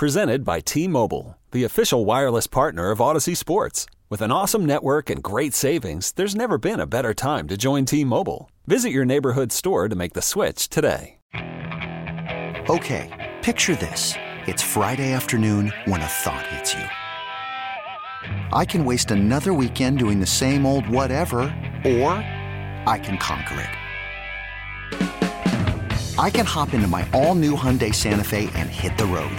Presented by T Mobile, the official wireless partner of Audacy Sports. With an awesome network and great savings, there's never been a better time to join T Mobile. Visit your neighborhood store to make the switch today. Okay, picture this. It's Friday afternoon when a thought hits you. I can waste another weekend doing the same old whatever, or I can conquer it. I can hop into my all new Hyundai Santa Fe and hit the road.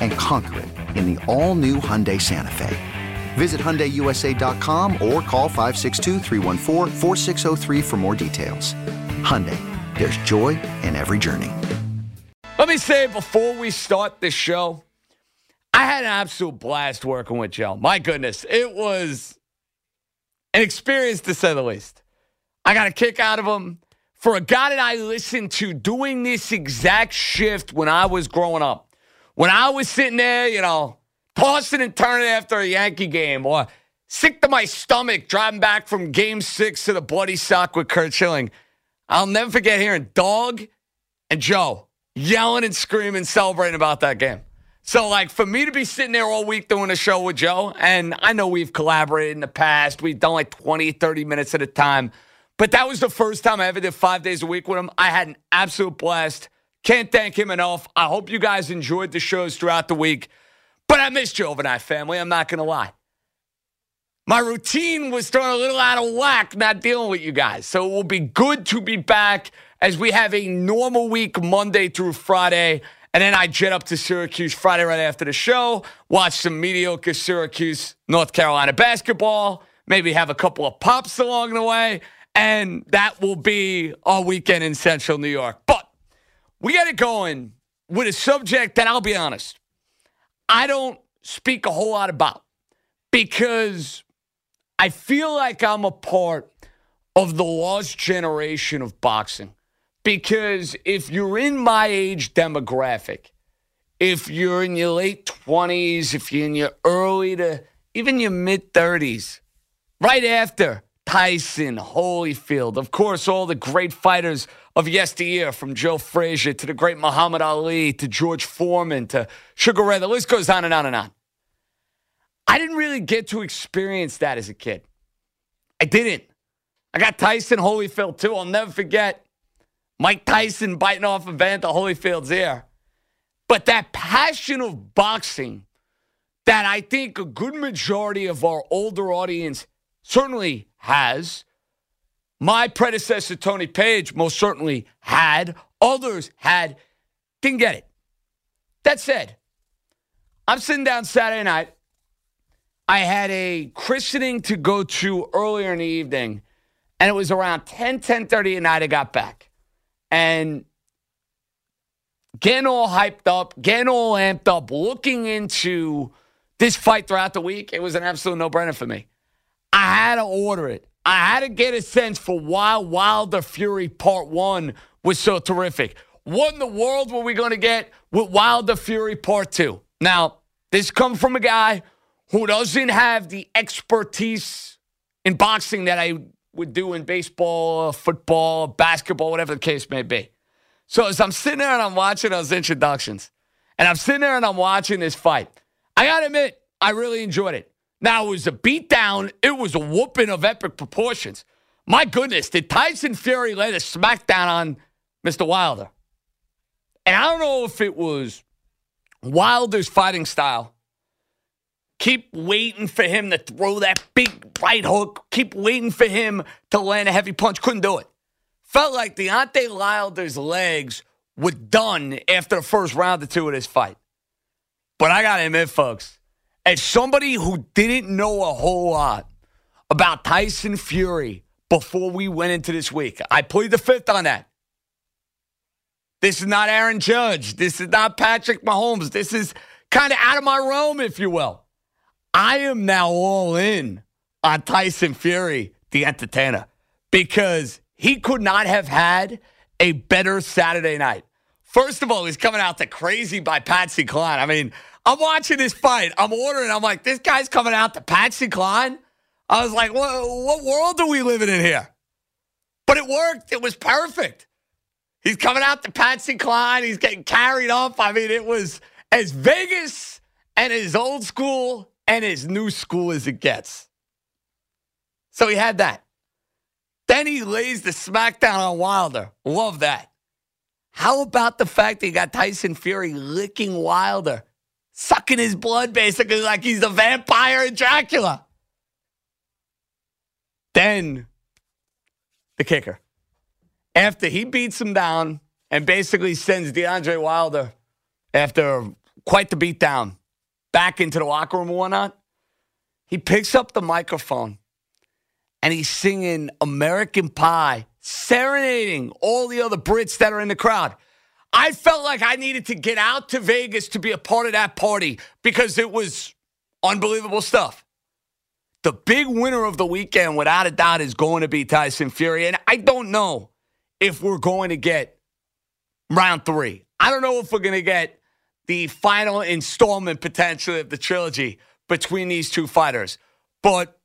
And conquer it in the all-new Hyundai Santa Fe. Visit HyundaiUSA.com or call 562 for more details. Hyundai, there's joy in every journey. Let me say before we start the show, I had an absolute blast working with Joe. My goodness, it was an experience to say the least. I got a kick out of him for a guy that I listened to doing this exact shift when I was growing up. When I was sitting there, you know, tossing and turning after a Yankee game or sick to my stomach driving back from game six to the bloody sock with Curt Schilling. I'll never forget hearing Dog and Joe yelling and screaming, celebrating about that game. So, like, for me to be sitting there all week doing a show with Joe, and I know we've collaborated in the past, we've done like 20, 30 minutes at a time. But that was the first time I ever did five days a week with him. I had an absolute blast. Can't thank him enough. I hope you guys enjoyed the shows throughout the week. But I missed you overnight, family. I'm not going to lie. My routine was thrown a little out of whack not dealing with you guys. So it will be good to be back as we have a normal week Monday through Friday. And then I jet up to Syracuse Friday right after the show, watch some mediocre Syracuse, North Carolina basketball, maybe have a couple of pops along the way and that will be our weekend in Central New York. But we got it going with a subject that I'll be honest, I don't speak a whole lot about because I feel like I'm a part of the lost generation of boxing. Because if you're in my age demographic, if you're in your late 20s, if you're in your early to even your mid 30s, right after Tyson, Holyfield, of course, all the great fighters of yesteryear, from Joe Frazier to the great Muhammad Ali to George Foreman to Sugar Ray. The list goes on and on and on. I didn't really get to experience that as a kid. I didn't. I got Tyson Holyfield too. I'll never forget Mike Tyson biting off Evander Holyfield's ear. But that passion of boxing that I think a good majority of our older audience certainly has. My predecessor, Tony Paige, most certainly had. Others had. Didn't get it. That said, I'm sitting down Saturday night. I had a christening to go to earlier in the evening, and it was around 10, 10.30 at night I got back. And getting all hyped up, getting all amped up, looking into this fight throughout the week, it was an absolute no-brainer for me. I had to order it. I had to get a sense for why Wilder Fury Part 1 was so terrific. What in the world were we going to get with Wilder Fury Part 2? Now, this comes from a guy who doesn't have the expertise in boxing that I would do in baseball, football, basketball, whatever the case may be. So as I'm sitting there and I'm watching those introductions, and I'm sitting there and I'm watching this fight, I got to admit, I really enjoyed it. Now, it was a beatdown. It was a whooping of epic proportions. My goodness, did Tyson Fury lay a smackdown on Mr. Wilder? And I don't know if it was Wilder's fighting style. Keep waiting for him to throw that big right hook. Keep waiting for him to land a heavy punch. Couldn't do it. Felt like Deontay Wilder's legs were done after the first round or two of this fight. But I got to admit, folks, as somebody who didn't know a whole lot about Tyson Fury before we went into this week, I plead the fifth on that. This is not Aaron Judge. This is not Patrick Mahomes. This is kind of out of my realm, if you will. I am now all in on Tyson Fury, the entertainer, because he could not have had a better Saturday night. First of all, he's coming out to crazy by Patsy Cline. I mean, I'm watching this fight. I'm ordering. I'm like, this guy's coming out to Patsy Cline. I was like, what, what world are we living in here? But it worked. It was perfect. He's coming out to Patsy Cline. He's getting carried off. I mean, it was as Vegas and as old school and as new school as it gets. So he had that. Then he lays the smackdown on Wilder. Love that. How about the fact that he got Tyson Fury licking Wilder, sucking his blood basically like he's the vampire in Dracula? Then the kicker. After he beats him down and basically sends Deontay Wilder after quite the beatdown back into the locker room and whatnot, he picks up the microphone and he's singing American Pie, serenading all the other Brits that are in the crowd. I felt like I needed to get out to Vegas to be a part of that party because it was unbelievable stuff. The big winner of the weekend, without a doubt, is going to be Tyson Fury. And I don't know if we're going to get round three. I don't know if we're going to get the final installment potentially of the trilogy between these two fighters. But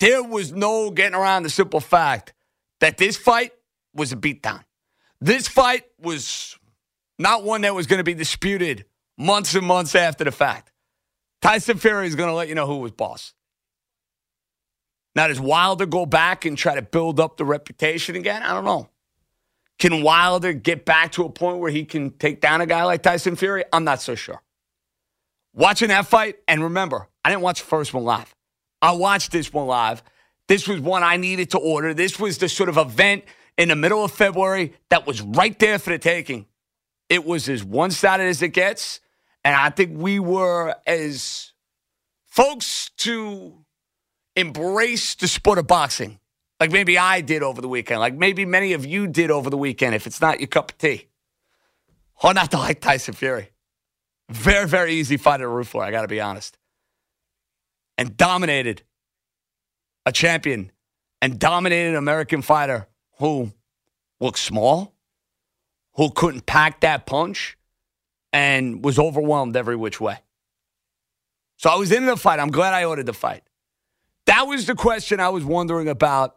there was no getting around the simple fact that this fight was a beatdown. This fight was not one that was going to be disputed months and months after the fact. Tyson Fury is going to let you know who was boss. Now, does Wilder go back and try to build up the reputation again? I don't know. Can Wilder get back to a point where he can take down a guy like Tyson Fury? I'm not so sure. Watching that fight, and remember, I didn't watch the first one live. I watched this one live. This was one I needed to order. This was the sort of event in the middle of February that was right there for the taking. It was as one sided as it gets. And I think we were as folks to embrace the sport of boxing like maybe I did over the weekend, like maybe many of you did over the weekend, if it's not your cup of tea. Or not to like Tyson Fury. Very, very easy fighter to root for, I got to be honest. And dominated a champion and dominated an American fighter who looks small, who couldn't pack that punch, and was overwhelmed every which way. So I was in the fight. I'm glad I ordered the fight. That was the question I was wondering about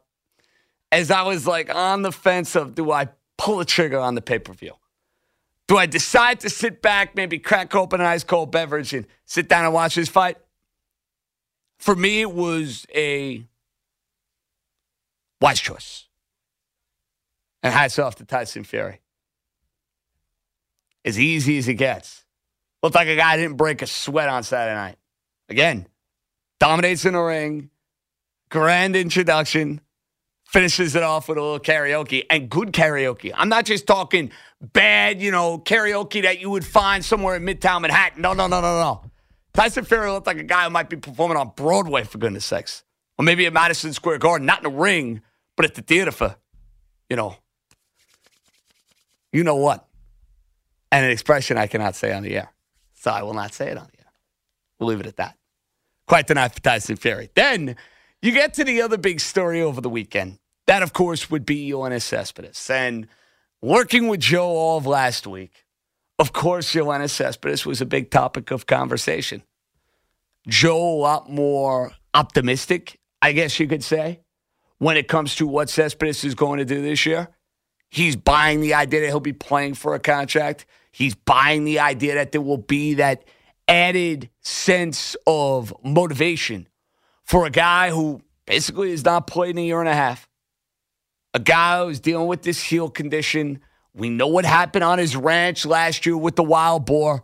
as I was like on the fence of do I pull the trigger on the pay per view? Do I decide to sit back, maybe crack open an ice cold beverage and sit down and watch this fight? For me, it was a wise choice. And hats off to Tyson Fury. As easy as it gets. Looked like a guy didn't break a sweat on Saturday night. Again, dominates in the ring, grand introduction, finishes it off with a little karaoke and good karaoke. I'm not just talking bad, you know, karaoke that you would find somewhere in Midtown Manhattan. No, no, no, no, no. Tyson Fury looked like a guy who might be performing on Broadway, for goodness sakes. Or maybe at Madison Square Garden, not in the ring, but at the theater for, you know, you know what? And an expression I cannot say on the air. So I will not say it on the air. We'll leave it at that. Quite an Tyson Fury. Then you get to the other big story over the weekend. That, of course, would be Yoenis Cespedes. And working with Joe all of last week, of course, Yoenis Cespedes was a big topic of conversation. Joe, a lot more optimistic, I guess you could say, when it comes to what Cespedes is going to do this year. He's buying the idea that he'll be playing for a contract. He's buying the idea that there will be that added sense of motivation for a guy who basically has not played in a year and a half. A guy who's dealing with this heel condition. We know what happened on his ranch last year with the wild boar.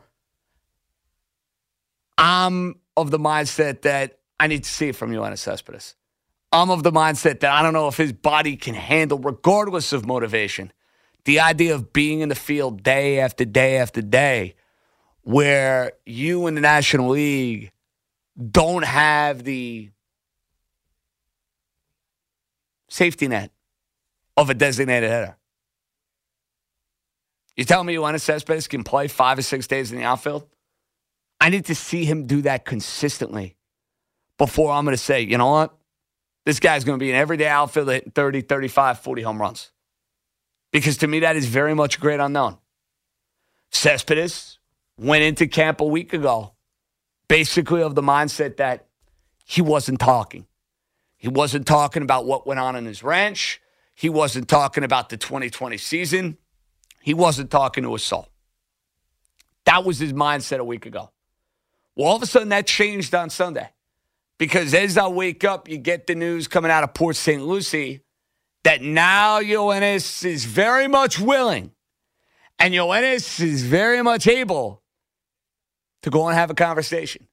I'm of the mindset that I need to see it from Yoenis Cespedes. I'm of the mindset that I don't know if his body can handle, regardless of motivation, the idea of being in the field day after day after day, where you in the National League don't have the safety net of a designated hitter. You tell me Yoenis Cespedes can play five or six days in the outfield? I need to see him do that consistently before I'm going to say, you know what? This guy's going to be an everyday outfielder hitting 30, 35, 40 home runs. Because to me, that is very much a great unknown. Cespedes went into camp a week ago, basically of the mindset that he wasn't talking. He wasn't talking about what went on in his ranch. He wasn't talking about the 2020 season. He wasn't talking to his soul. That was his mindset a week ago. Well, all of a sudden that changed on Sunday because as I wake up, you get the news coming out of Port St. Lucie that now Yoenis is very much willing and Yoenis is very much able to go and have a conversation.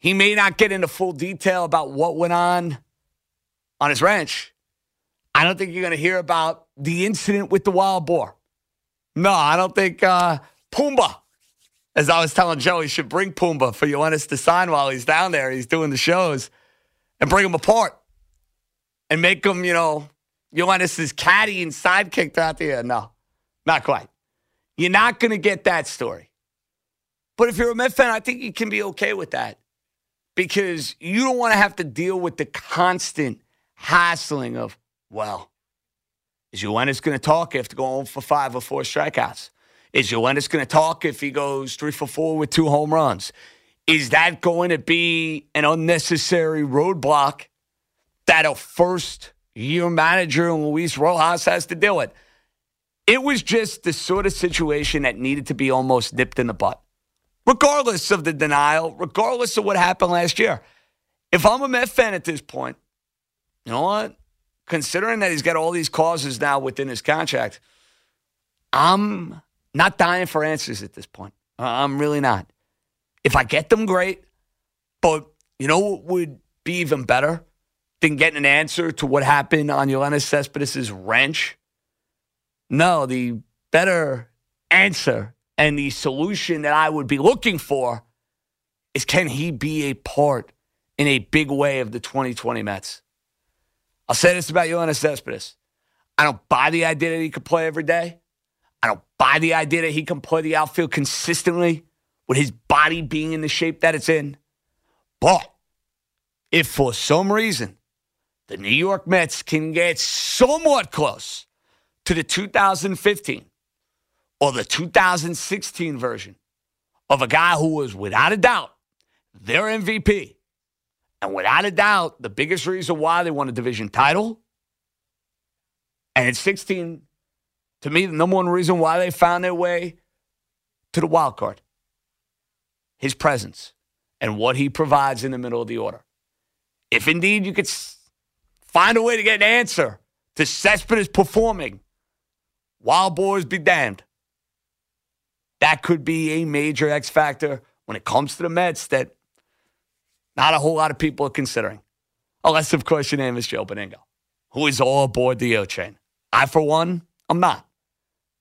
He may not get into full detail about what went on on his ranch. I don't think you're going to hear about the incident with the wild boar. No, I don't think uh, Pumbaa, as I was telling Joe, he should bring Pumbaa for Yoenis to sign while he's down there. He's doing the shows and bring him apart and make him, you know, Yoenis' caddy and sidekick throughout the year. No, not quite. You're not going to get that story. But if you're a Met fan, I think you can be okay with that because you don't want to have to deal with the constant hassling of, well, is Yoenis going to talk after going for five or four strikeouts? Is Yoenis going to talk if he goes three for four with two home runs? Is that going to be an unnecessary roadblock that a first year manager in Luis Rojas has to deal with? It was just the sort of situation that needed to be almost nipped in the butt regardless of the denial, regardless of what happened last year. If I'm a Met fan at this point, you know what? Considering that he's got all these clauses now within his contract, I'm not dying for answers at this point. Uh, I'm really not. If I get them, great. But you know what would be even better than getting an answer to what happened on Yoenis Cespedes' wrench? No, the better answer and the solution that I would be looking for is can he be a part in a big way of the 2020 Mets? I'll say this about Yoenis Cespedes. I don't buy the idea that he could play every day. I don't buy the idea that he can play the outfield consistently with his body being in the shape that it's in. But if for some reason the New York Mets can get somewhat close to the 2015 or the 2016 version of a guy who was without a doubt their MVP. And without a doubt, the biggest reason why they won a division title. And at 16, to me, the number one reason why they found their way to the wild card. His presence and what he provides in the middle of the order. If indeed you could find a way to get an answer to Cespedes performing, wild boars be damned that could be a major X factor when it comes to the Mets that not a whole lot of people are considering. Unless, of course, your name is Joe Benigno, who is all aboard the O train. I, for one, I'm not.